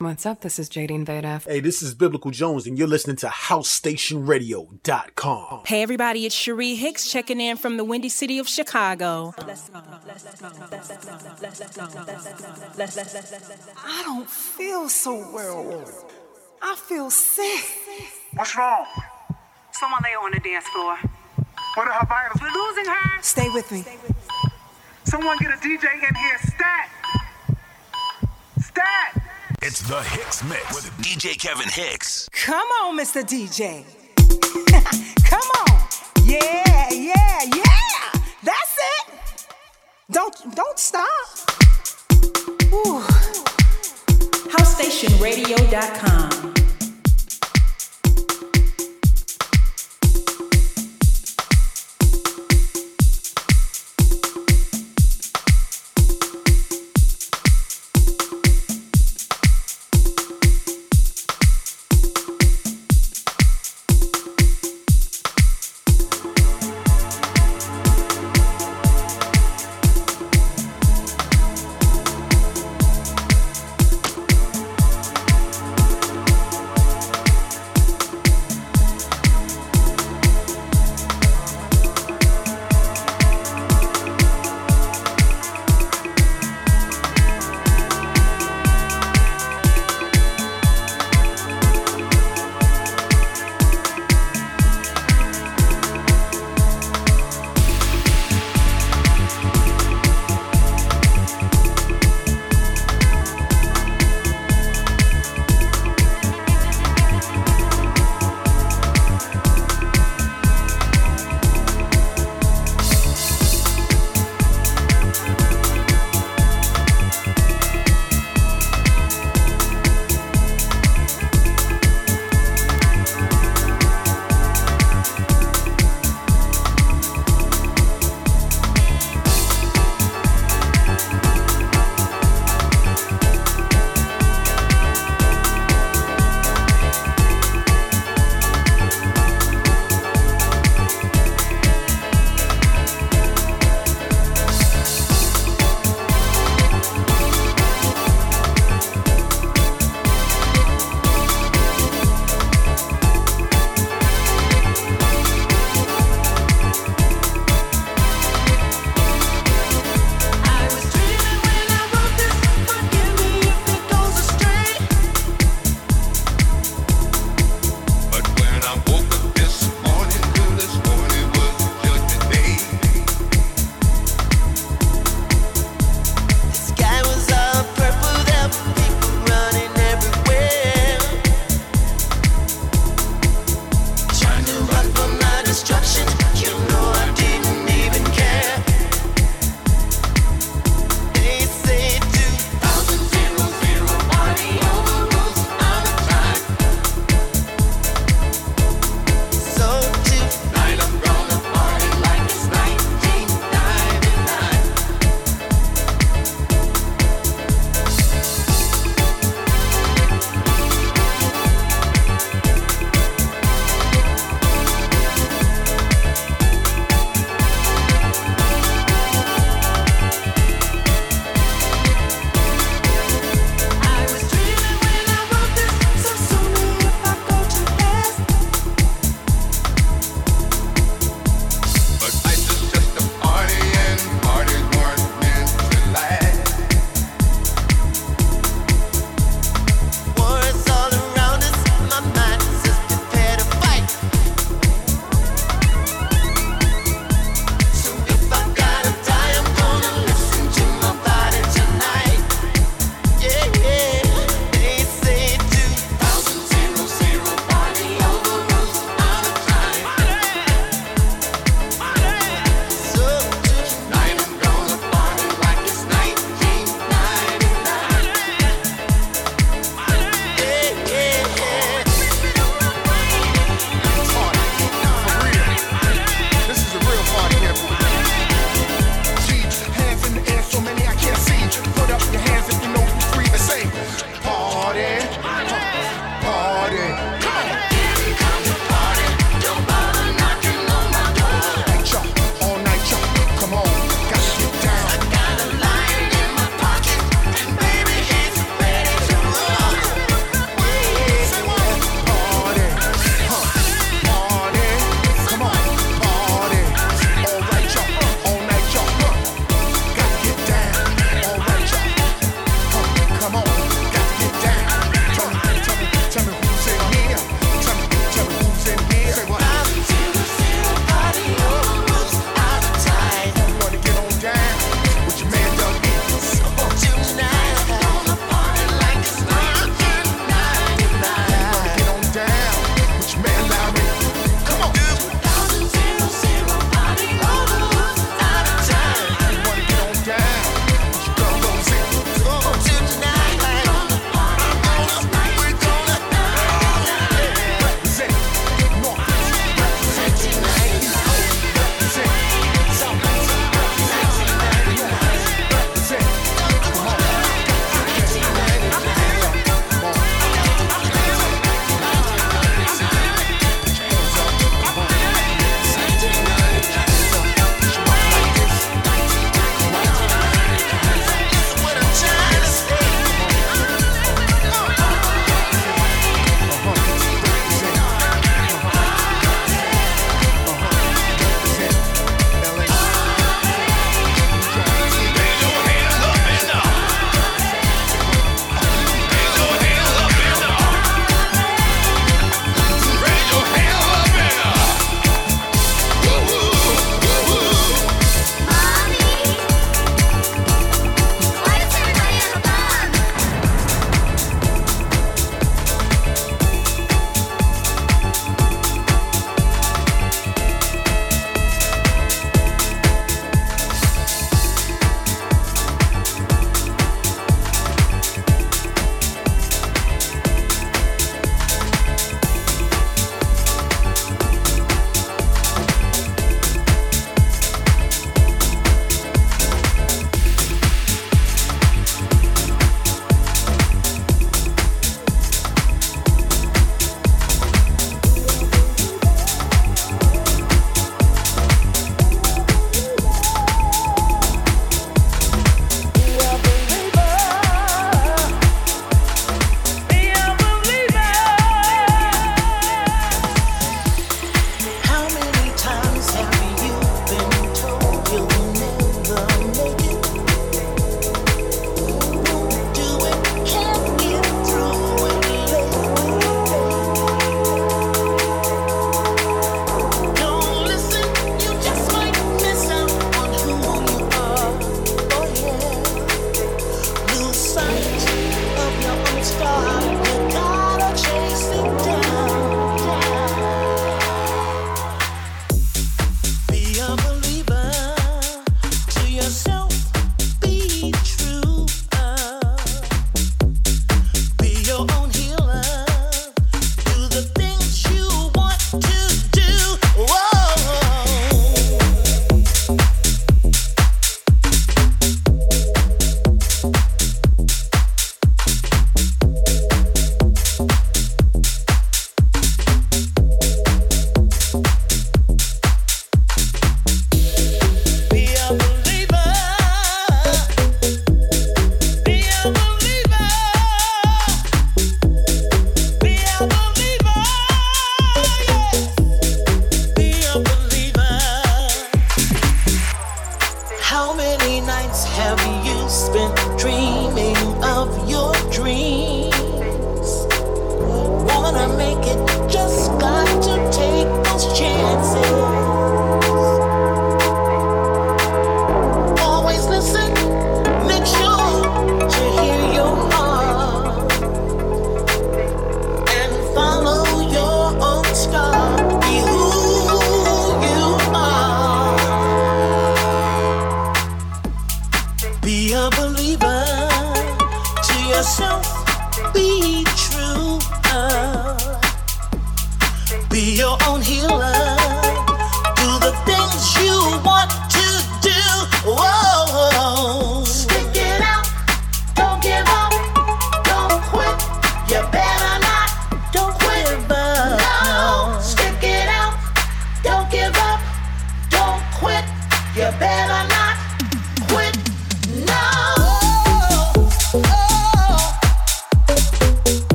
What's up? This is Jadine Vadef. Hey, this is Biblical Jones, and you're listening to HouseStationRadio.com. Hey, everybody, it's Cherie Hicks checking in from the Windy City of Chicago. I don't feel so well. I feel sick. What's wrong? Someone lay on the dance floor. What are her vitals? We're losing her. Stay with me. Someone get a DJ in here. Stat. Stat. It's the Hicks Mix with DJ Kevin Hicks. Come on, Mr. DJ. Come on. Yeah, yeah, yeah. That's it. Don't don't stop. Ooh. HouseStationRadio.com.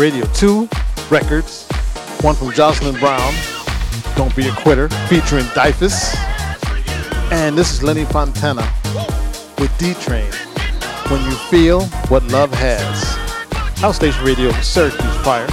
Radio. Two records, one from Jocelyn Brown, Don't Be a Quitter, featuring Dyfus. And this is Lenny Fontana with D Train, When You Feel What Love Has. House Station Radio, Syracuse Fire.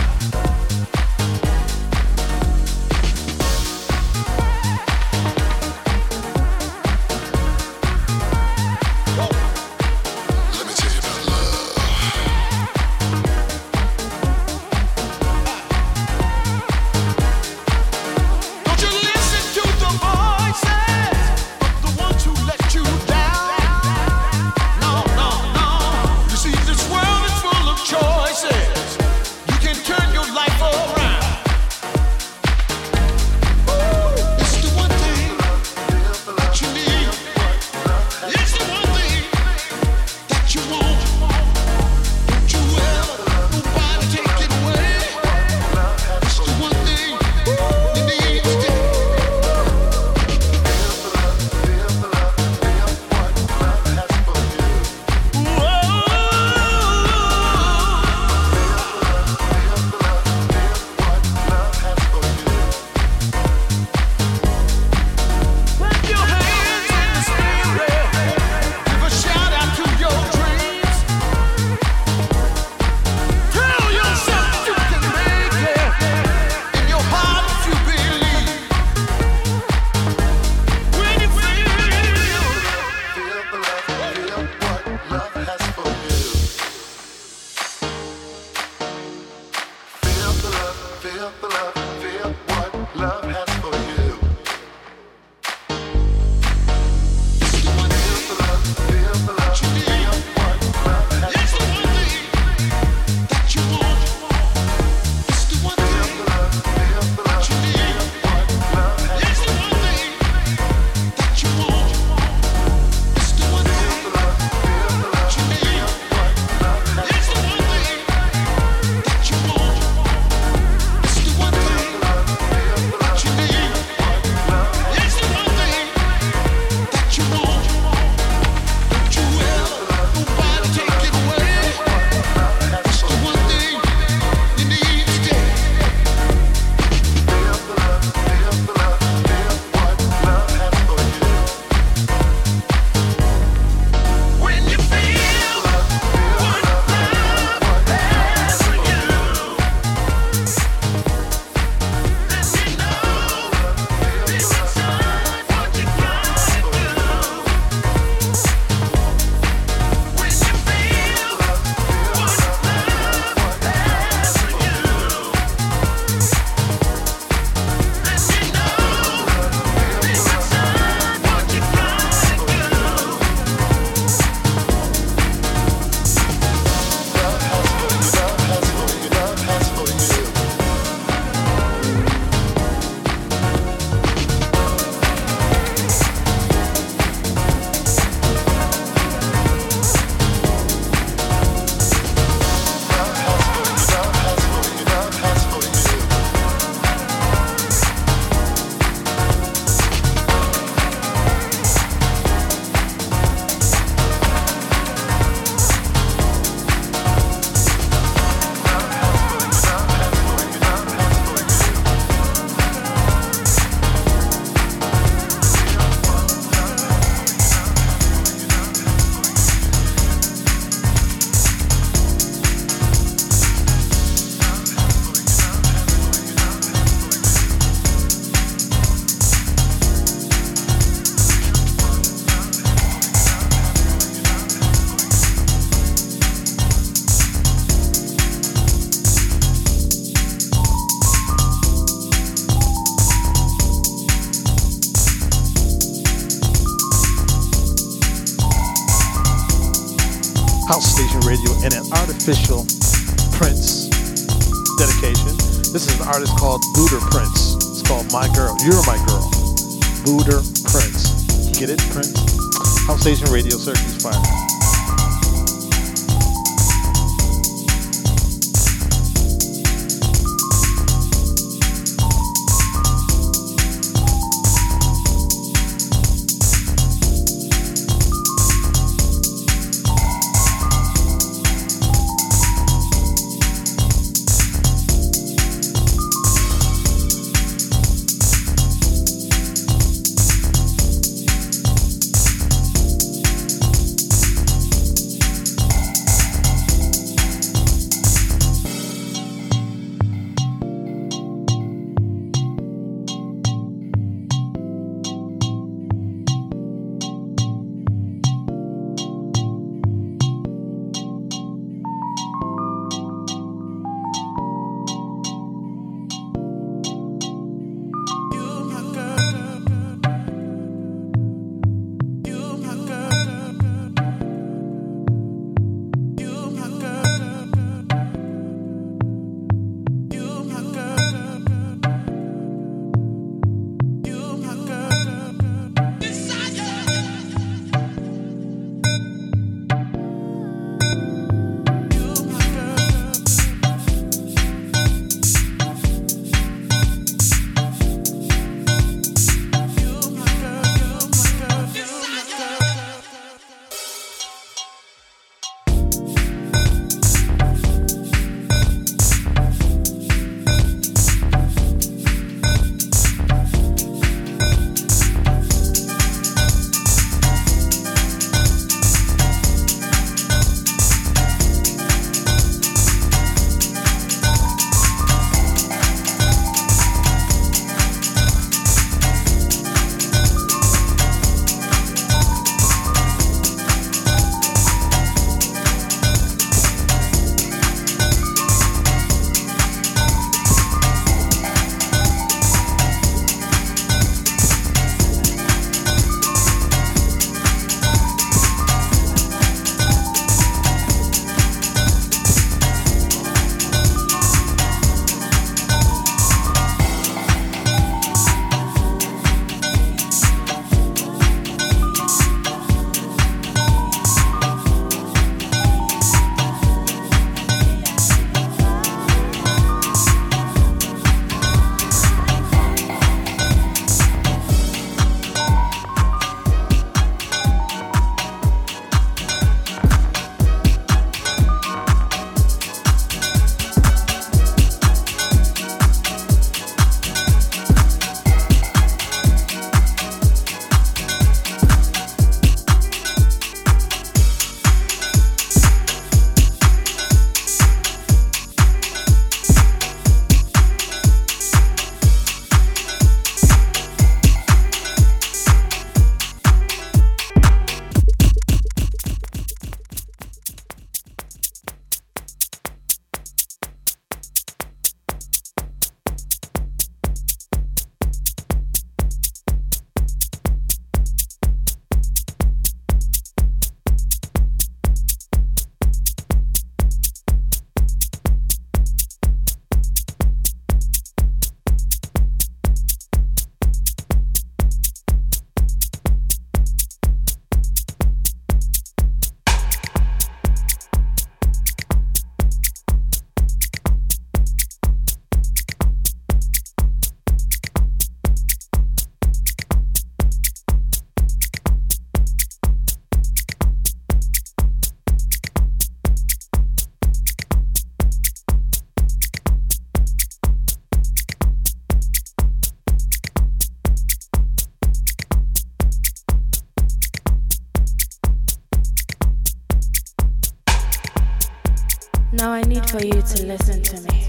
For you to listen to me.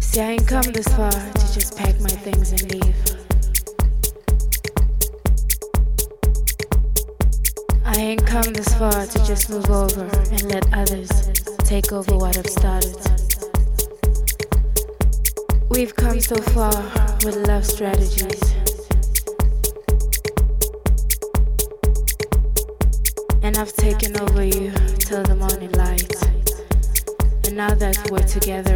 See, I ain't come this far to just pack my things and leave. I ain't come this far to just move over and let others take over what I've started. We've come so far with love strategies. have taken over you till the morning light. And now that we're together,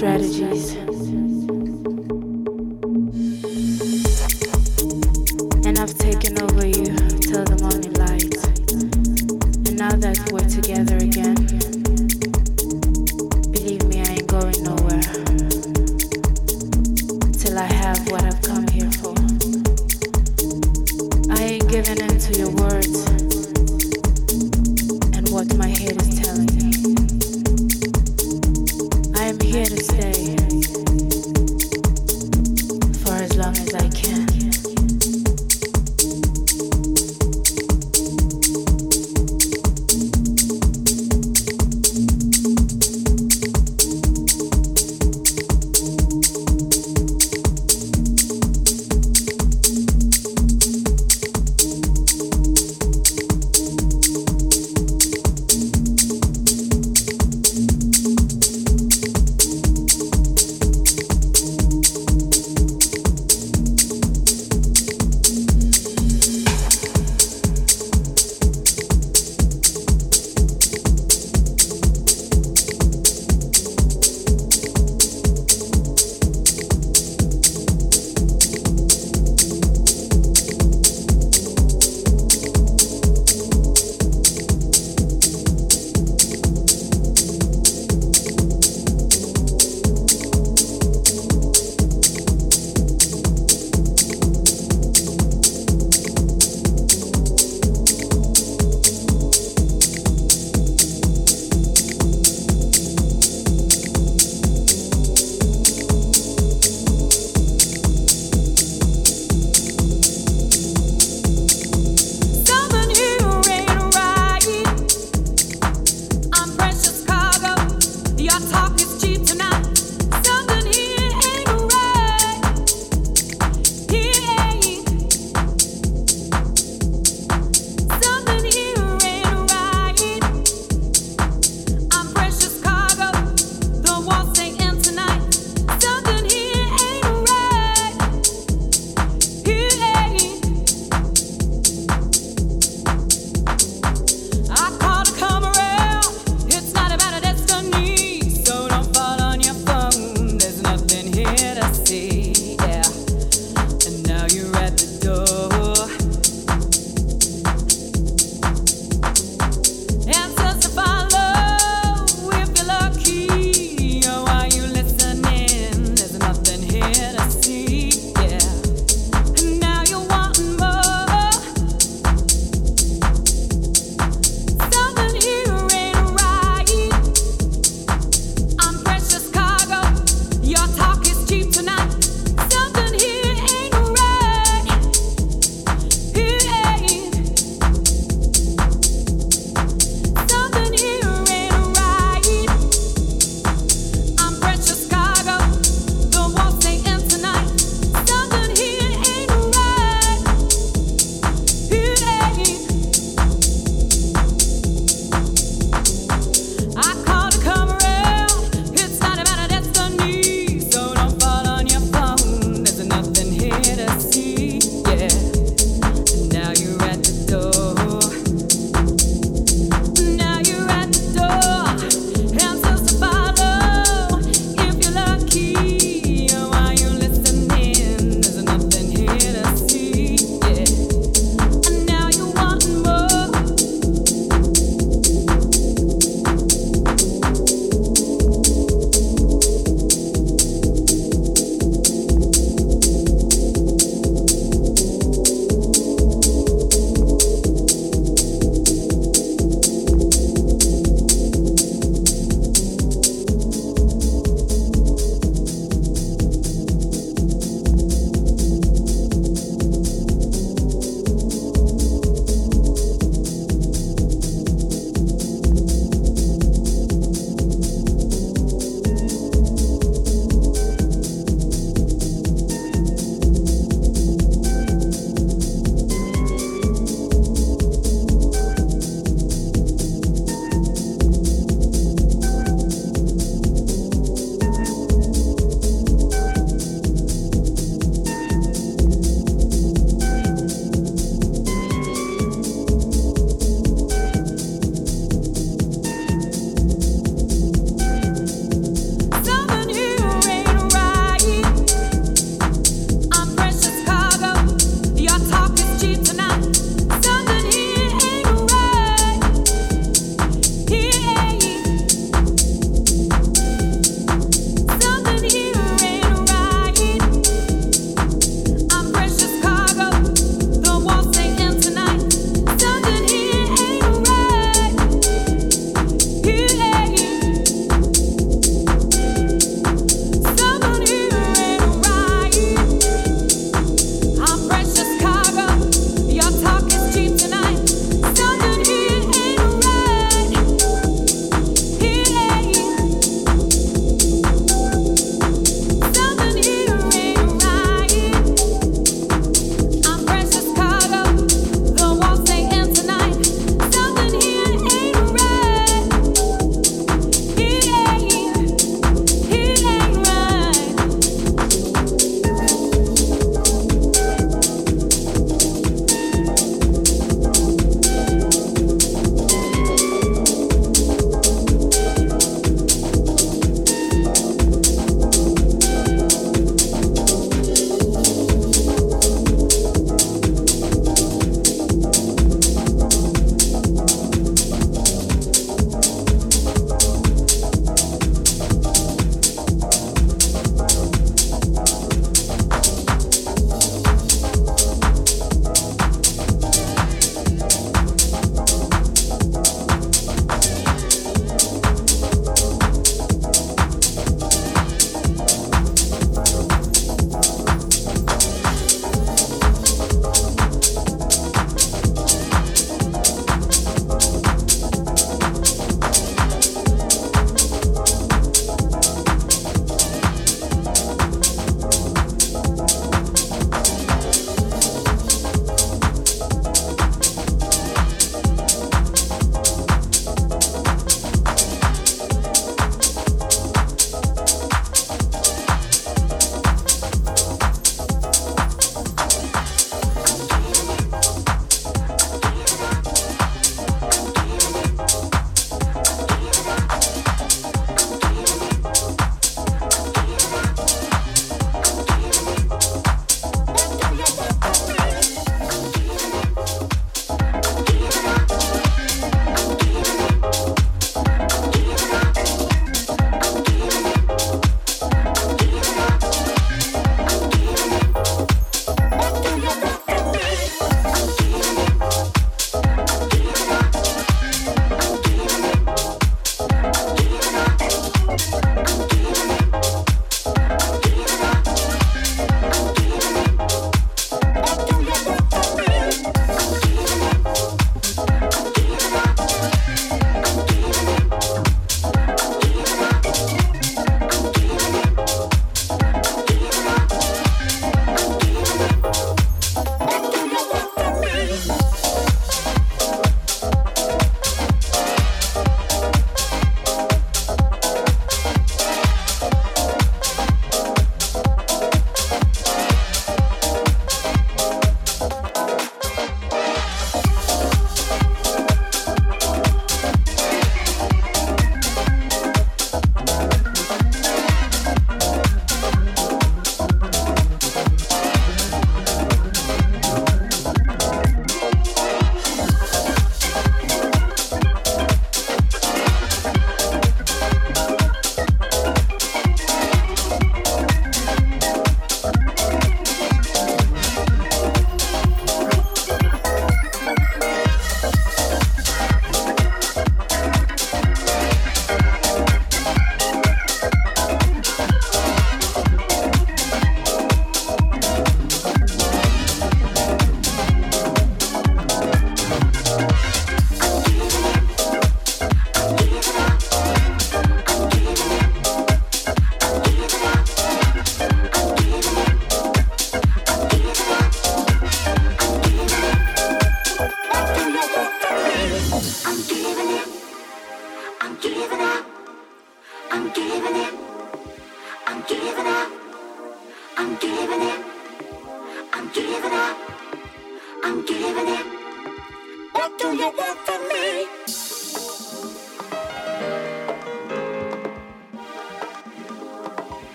strategies.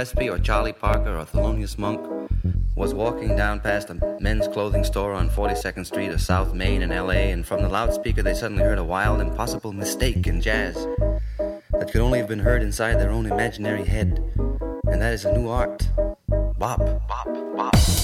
Charlie Parker or Thelonious Monk was walking down past a men's clothing store on 42nd Street of South Main in LA, and from the loudspeaker they suddenly heard a wild, impossible mistake in jazz that could only have been heard inside their own imaginary head. And that is a new art. Bop, bop, bop,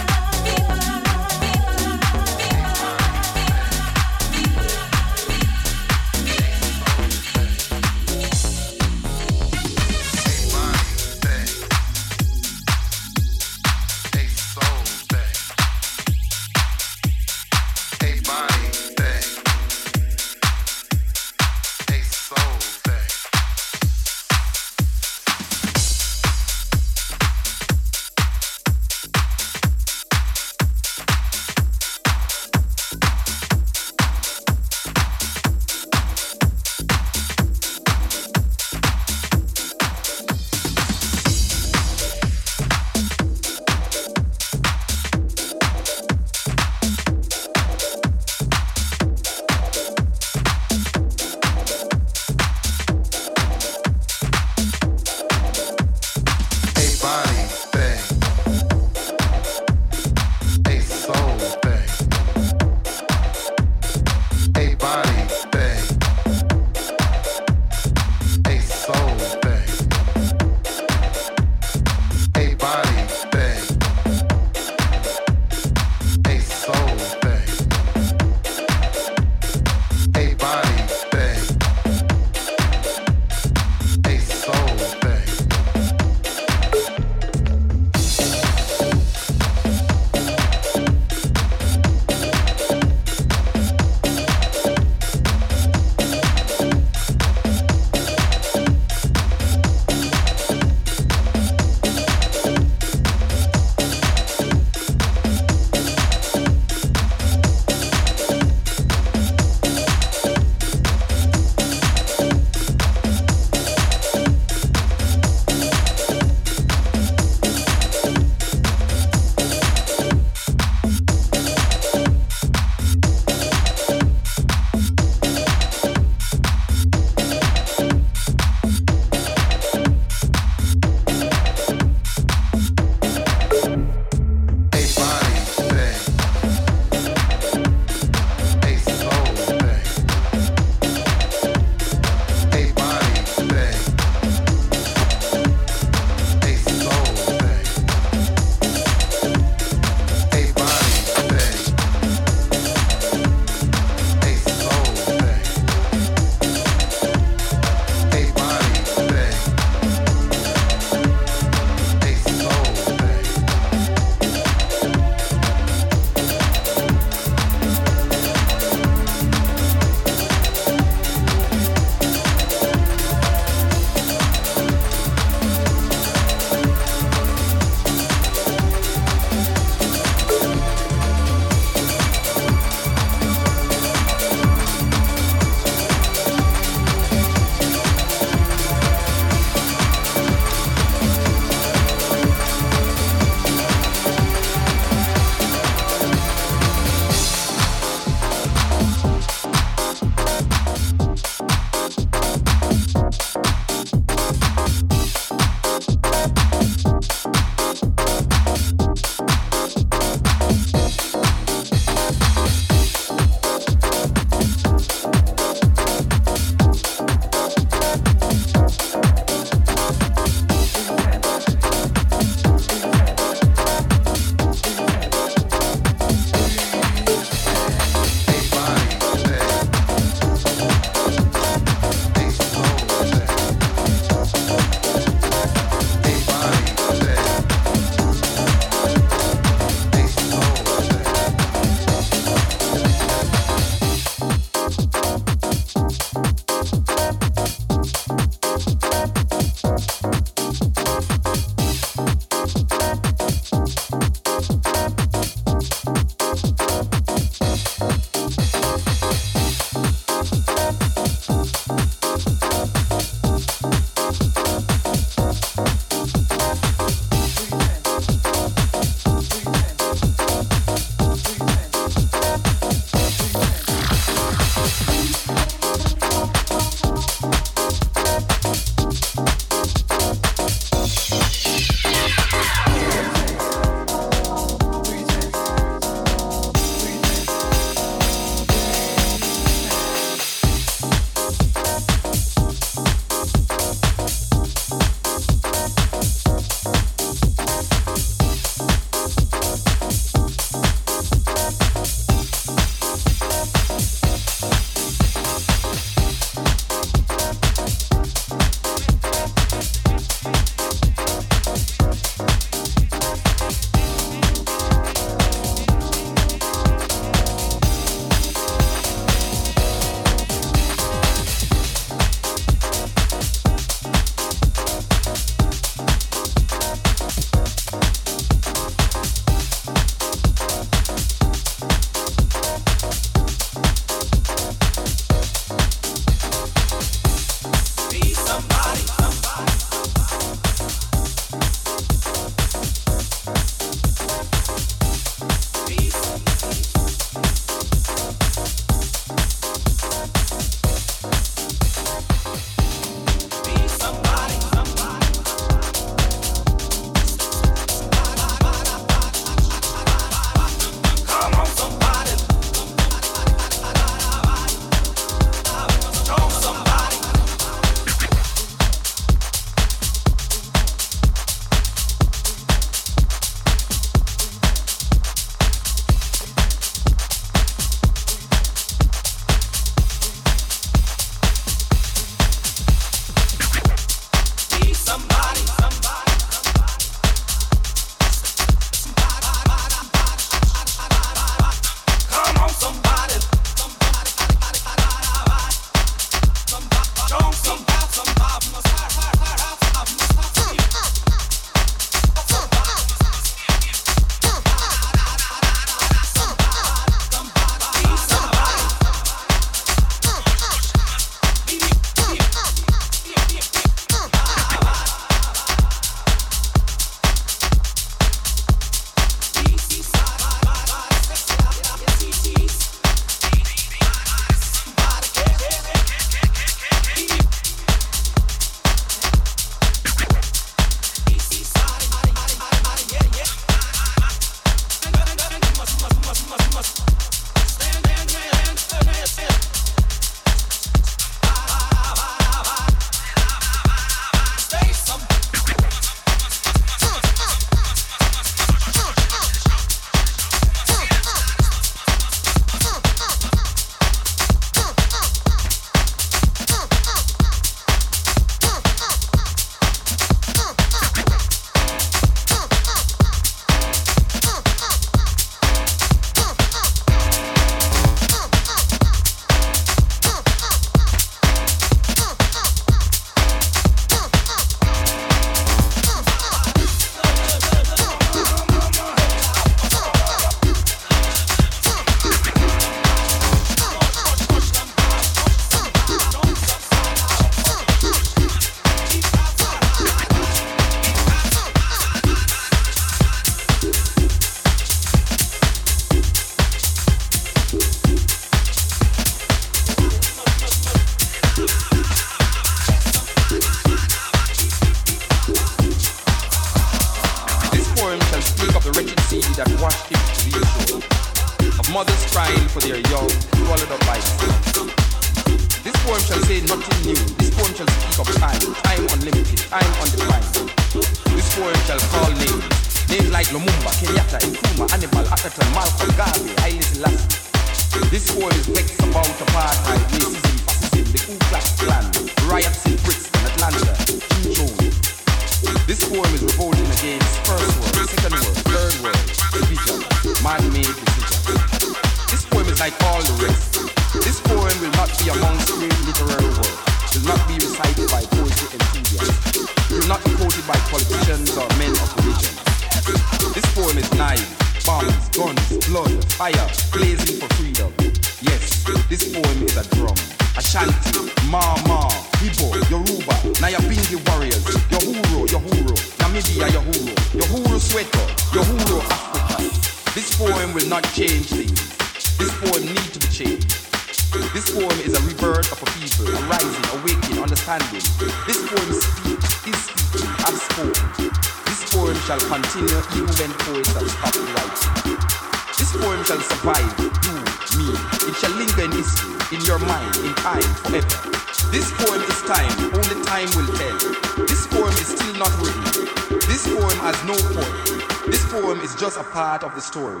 story,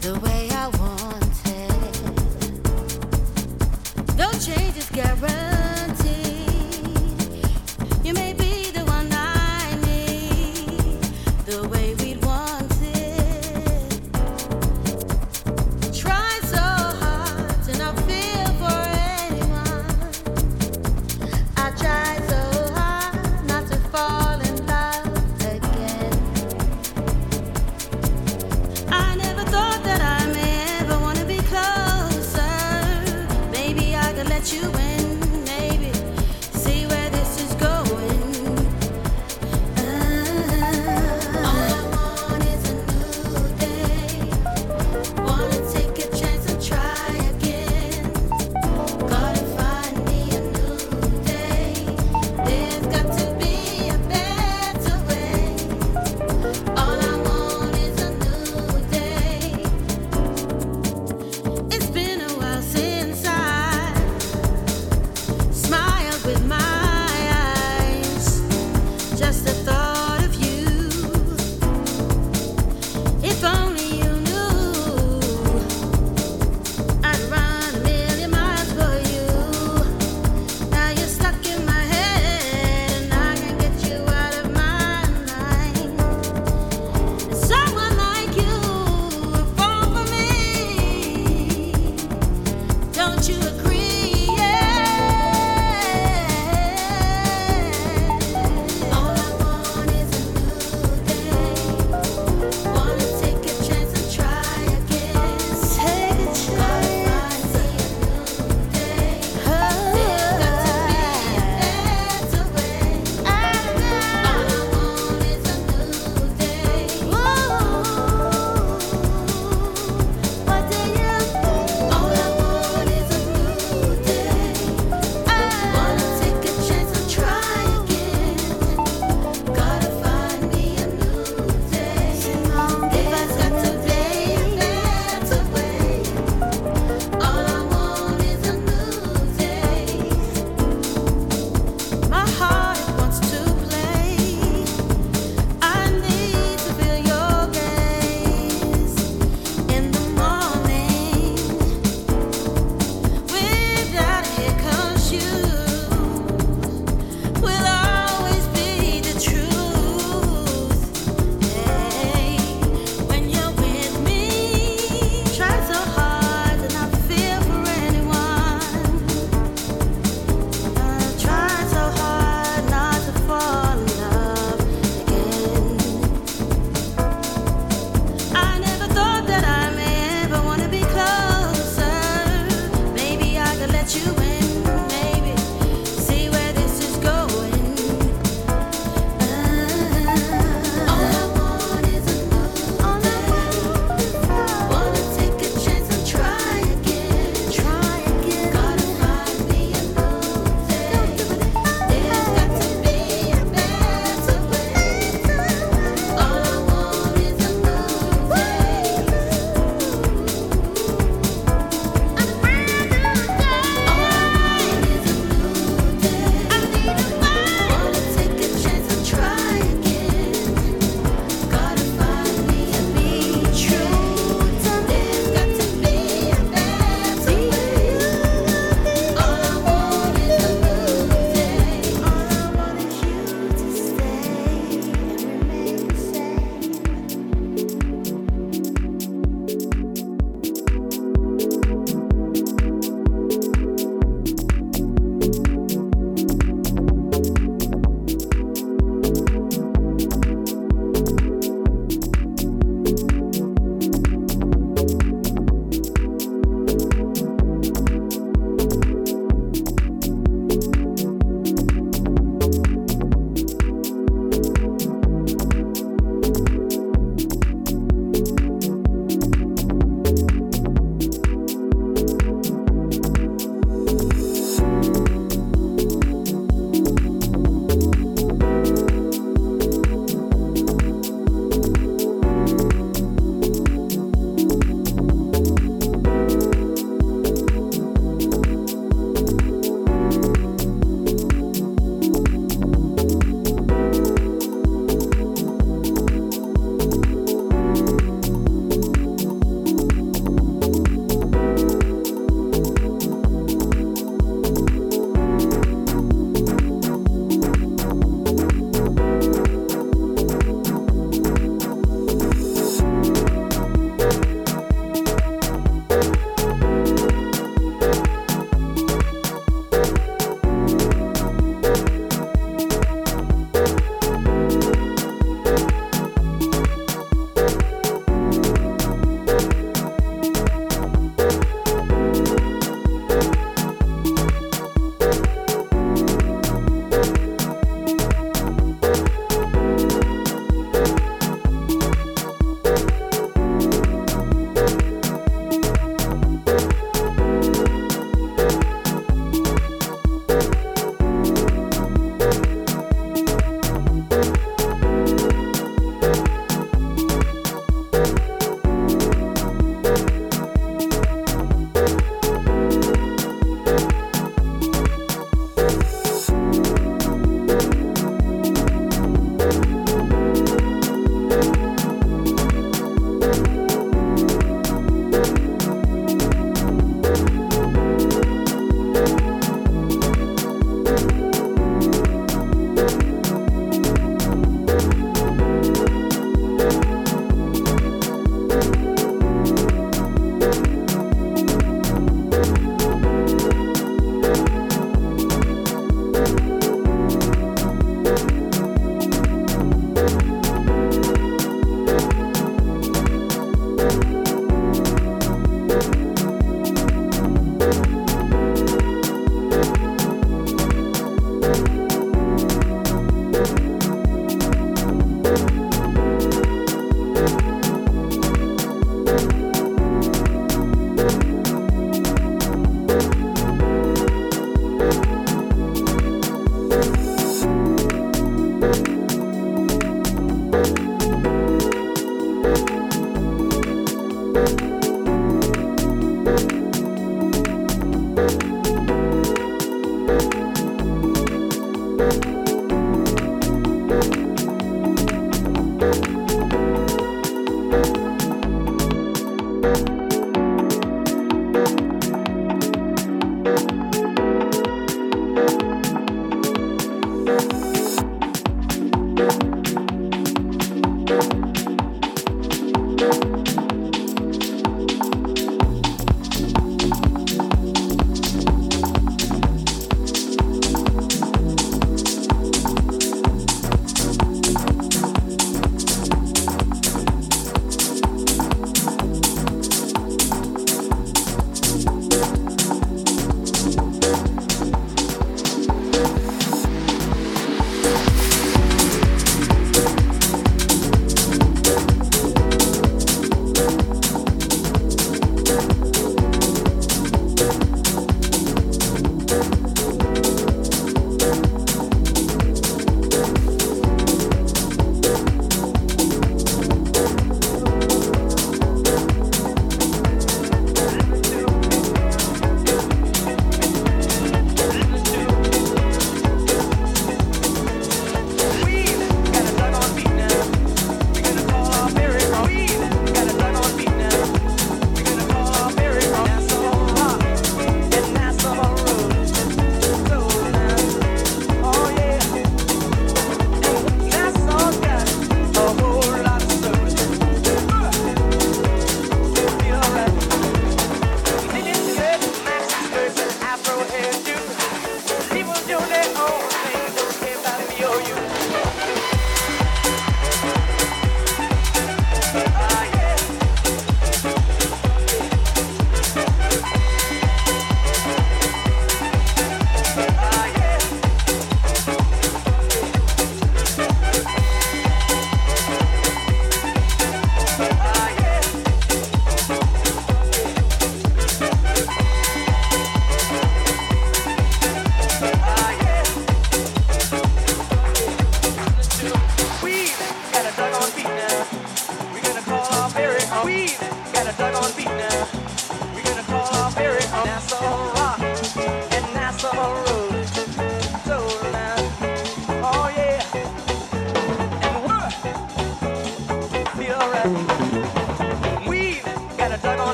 the way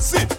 Sit.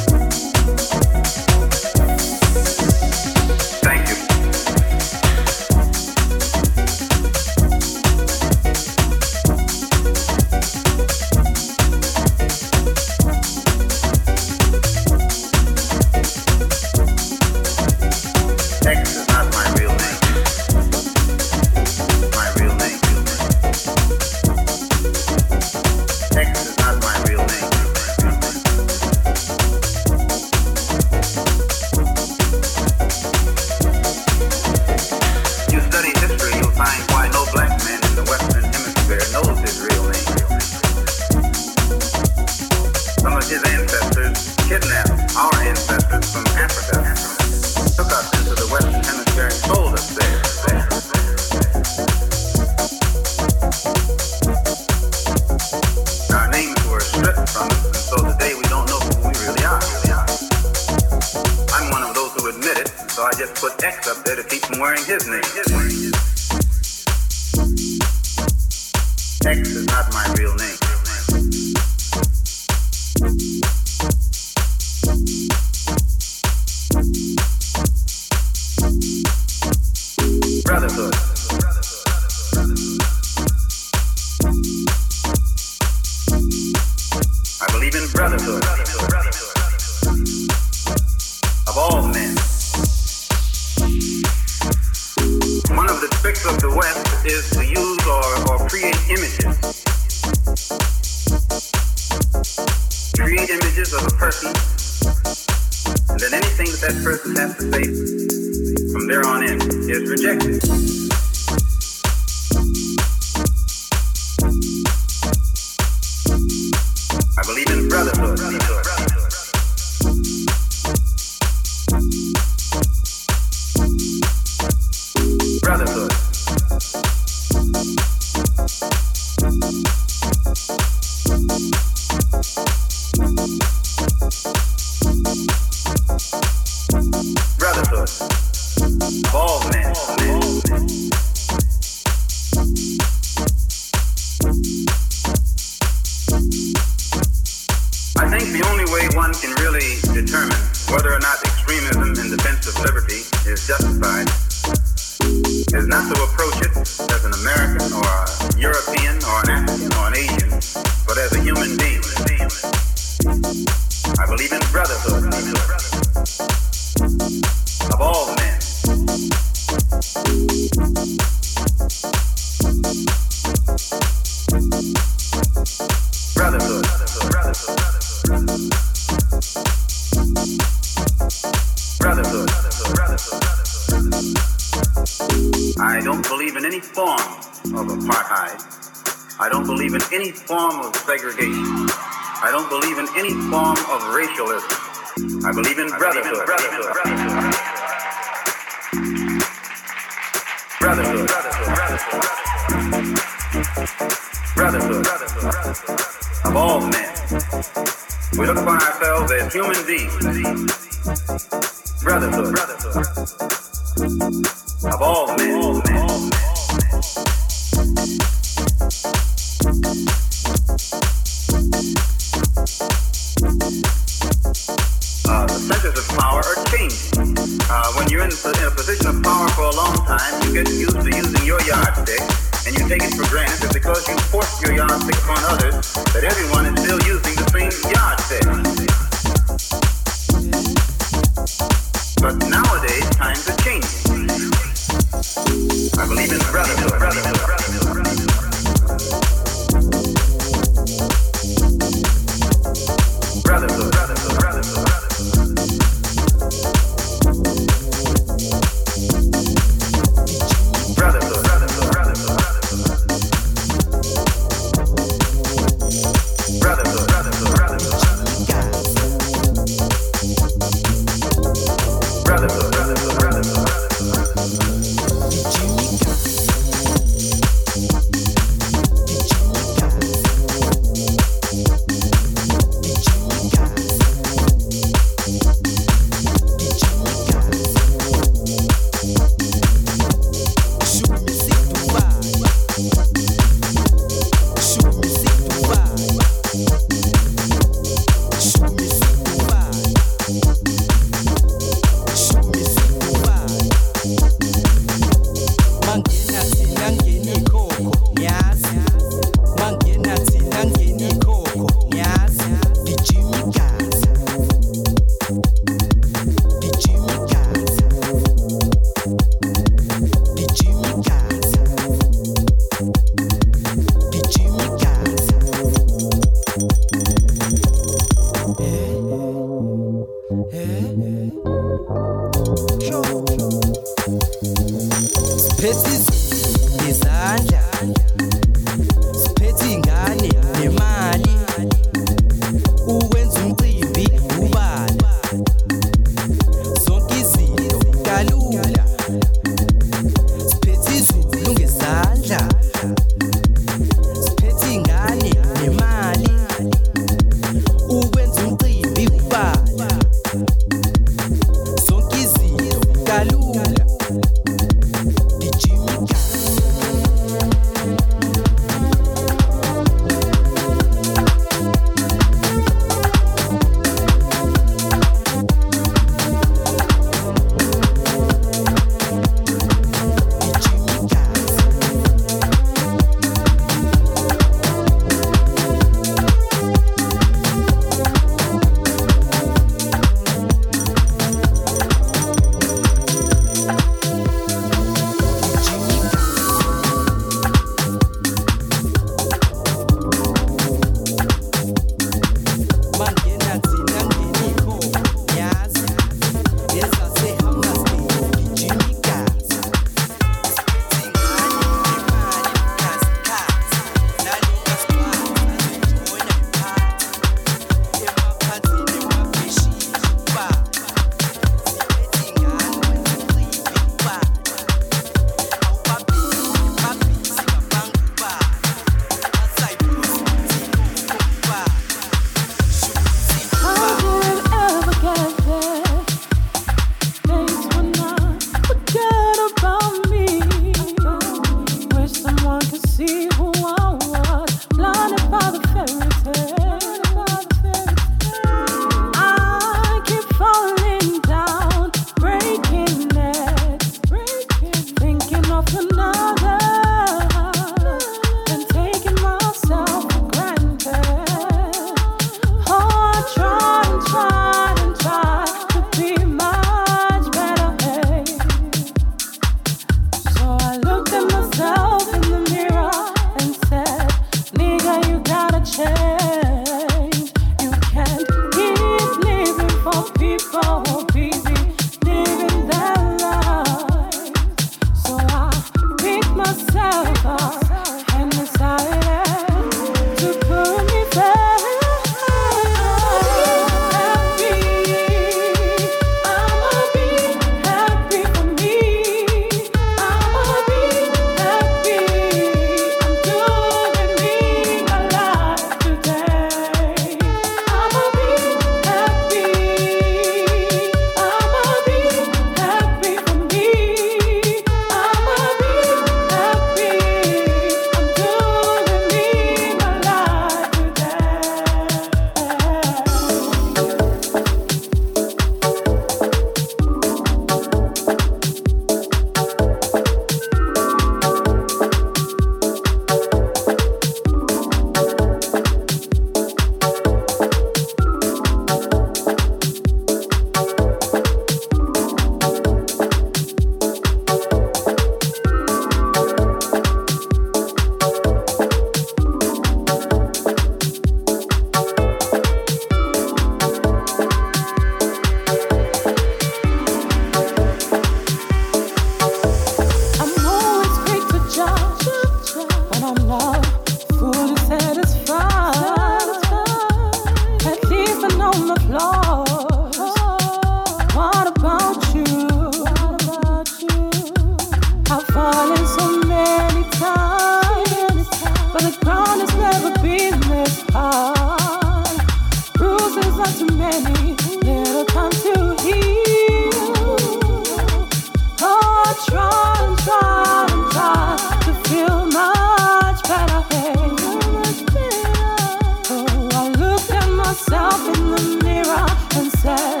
Myself in the mirror and said,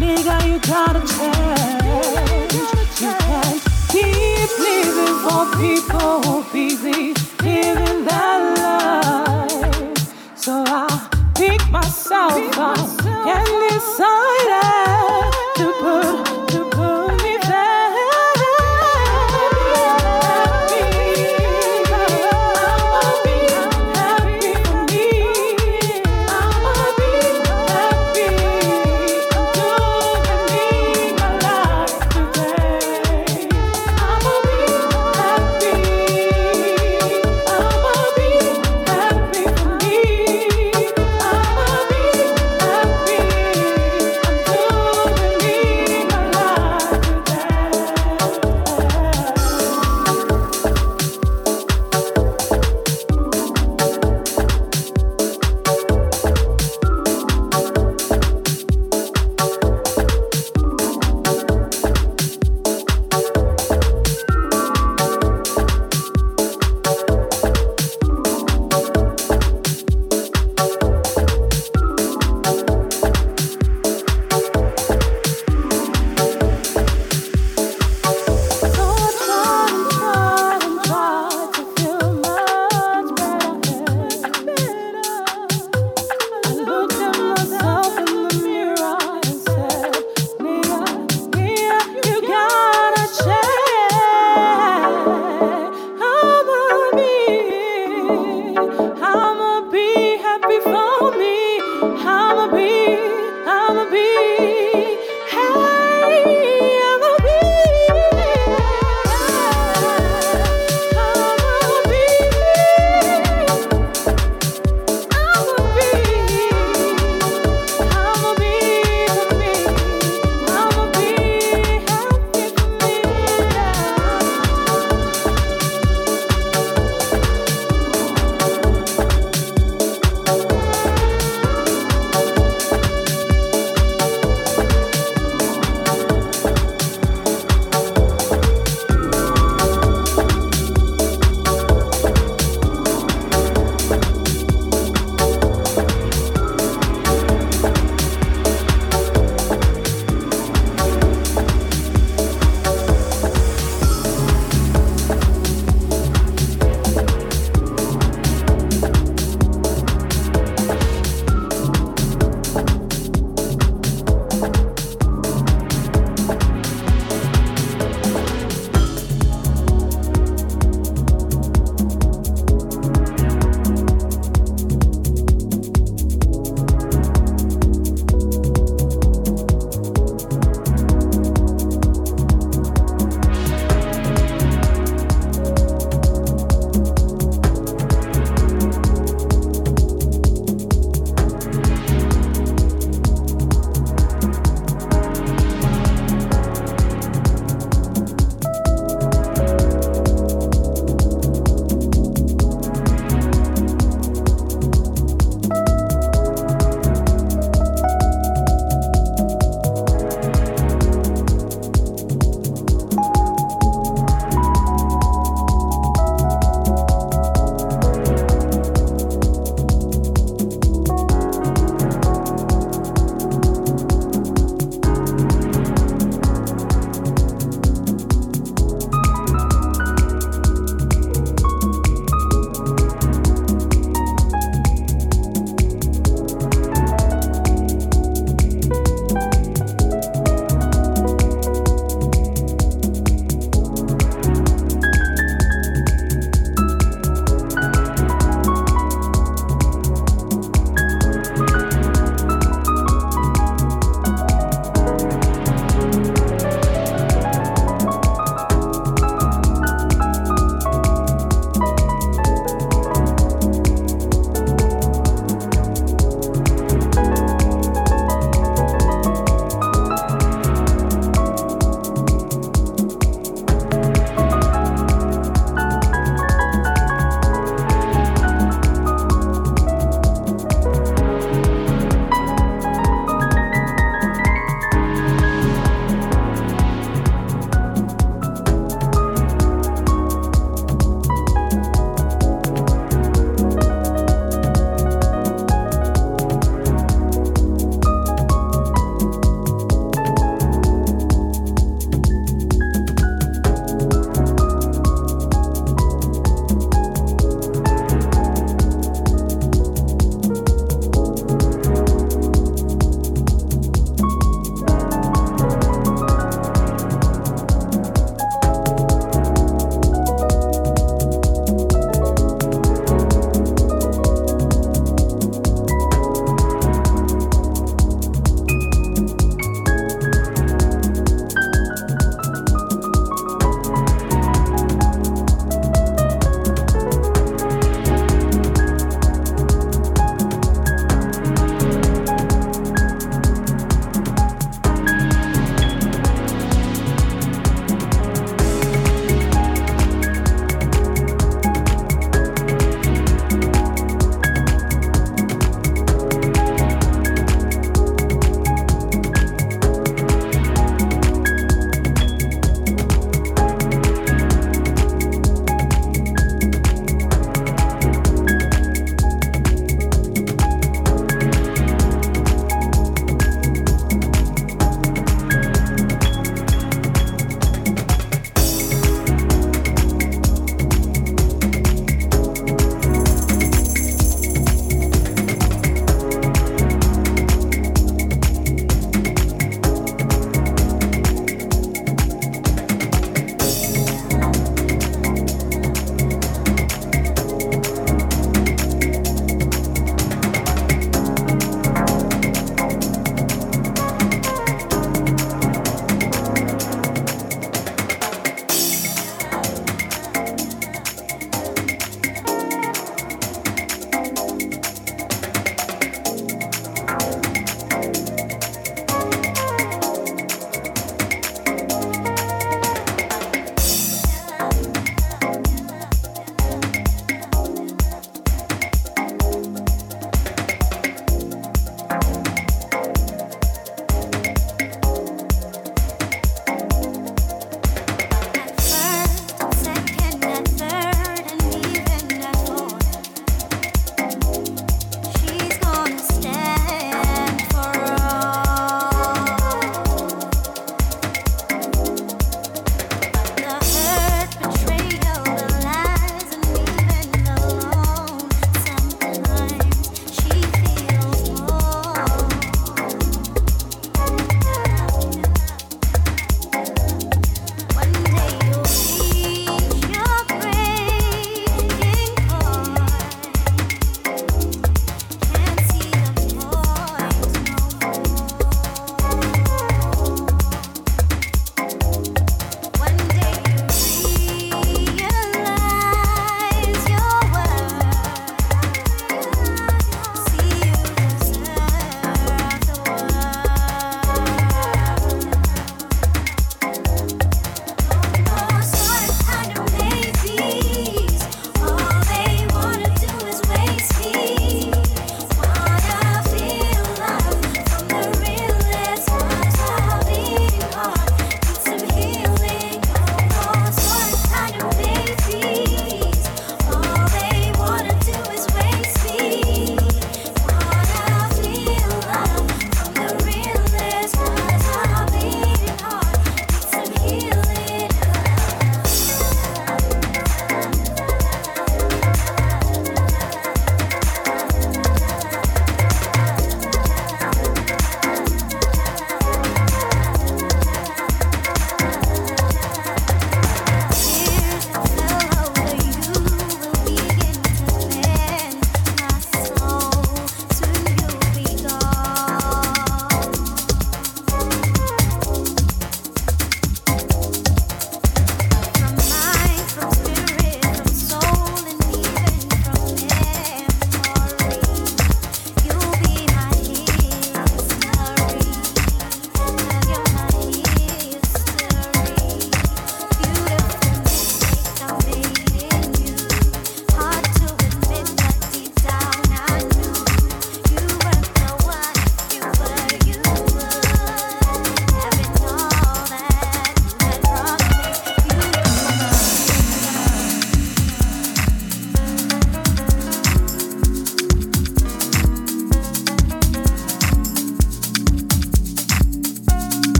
Nigga, you gotta change. You can't keep living for people busy living their life. So I pick myself up and decided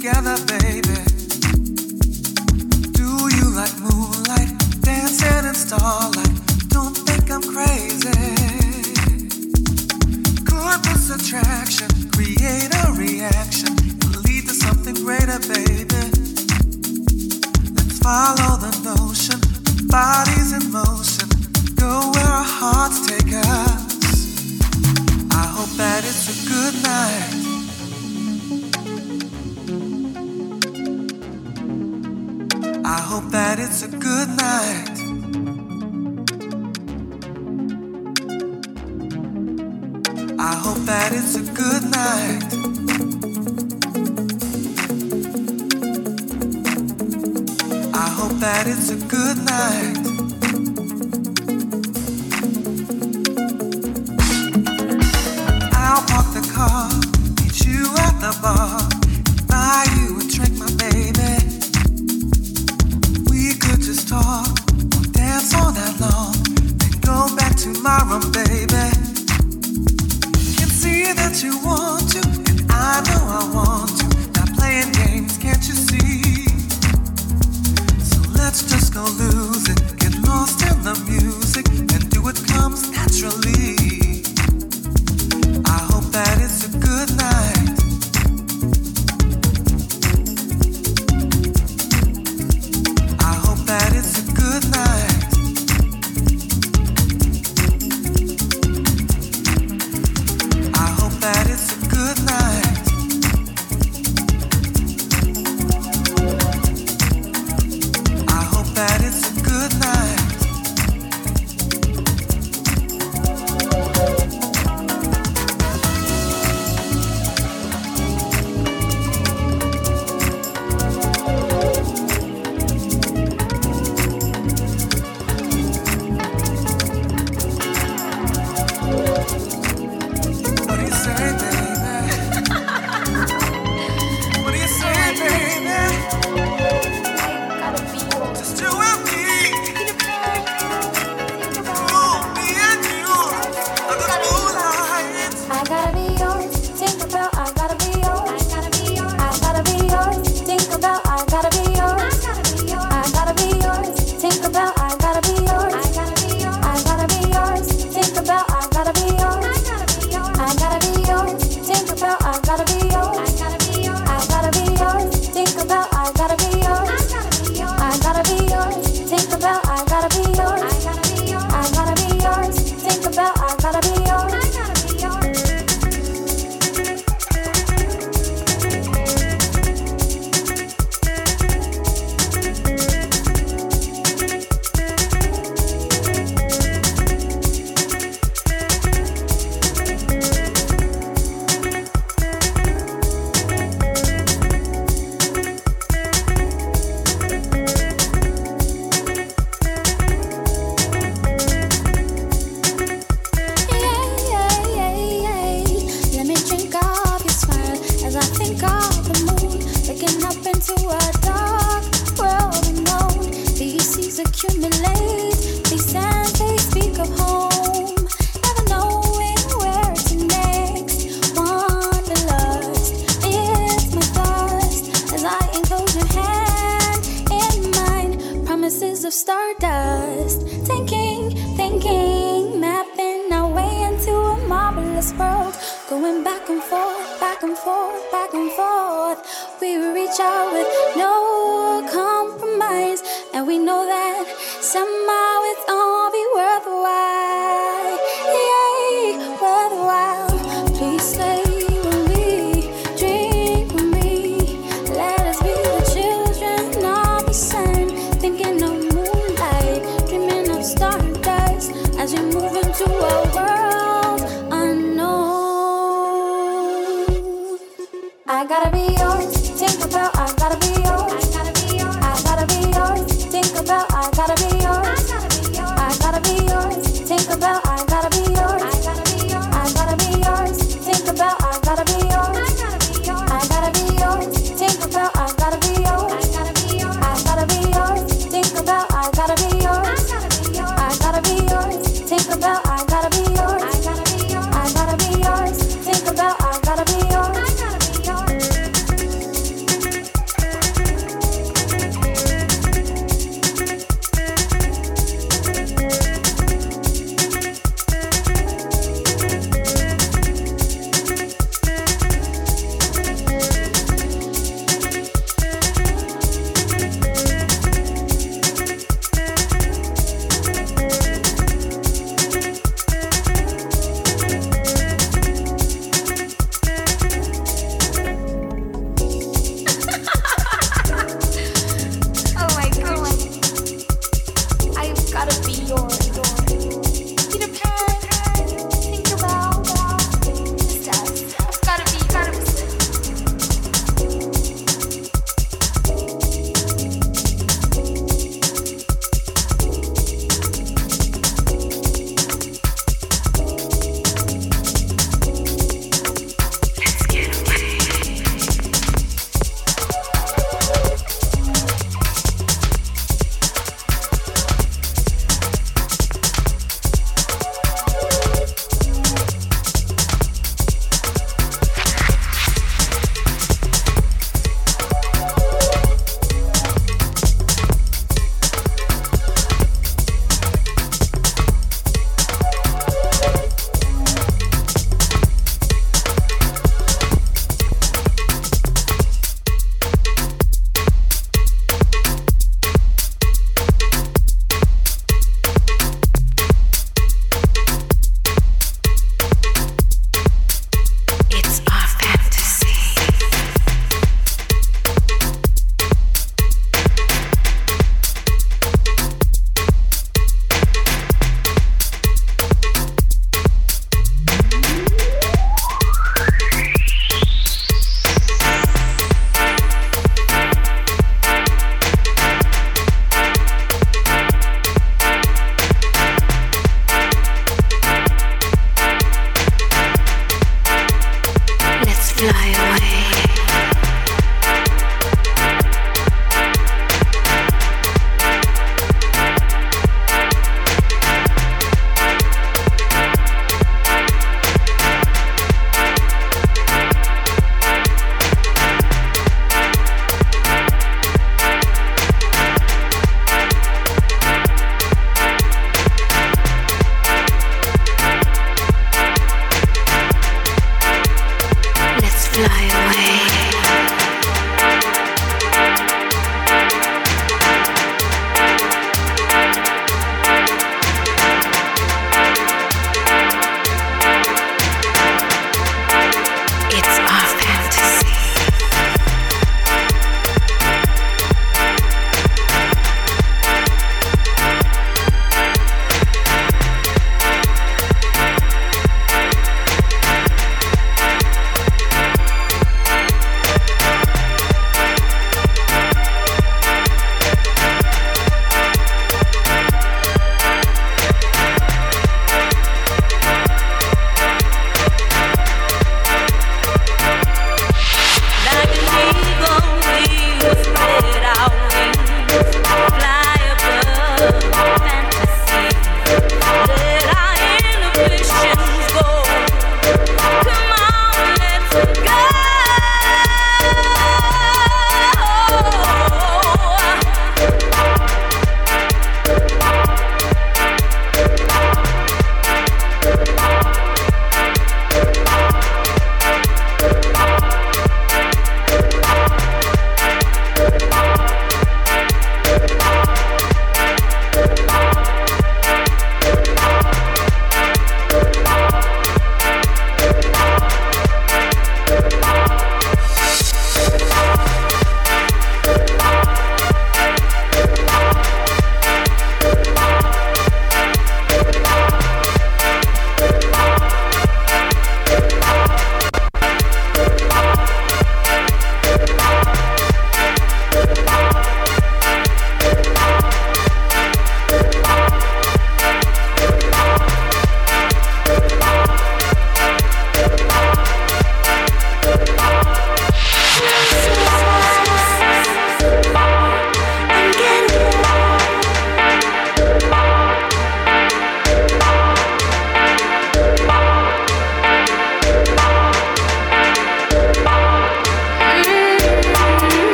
together.